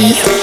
me.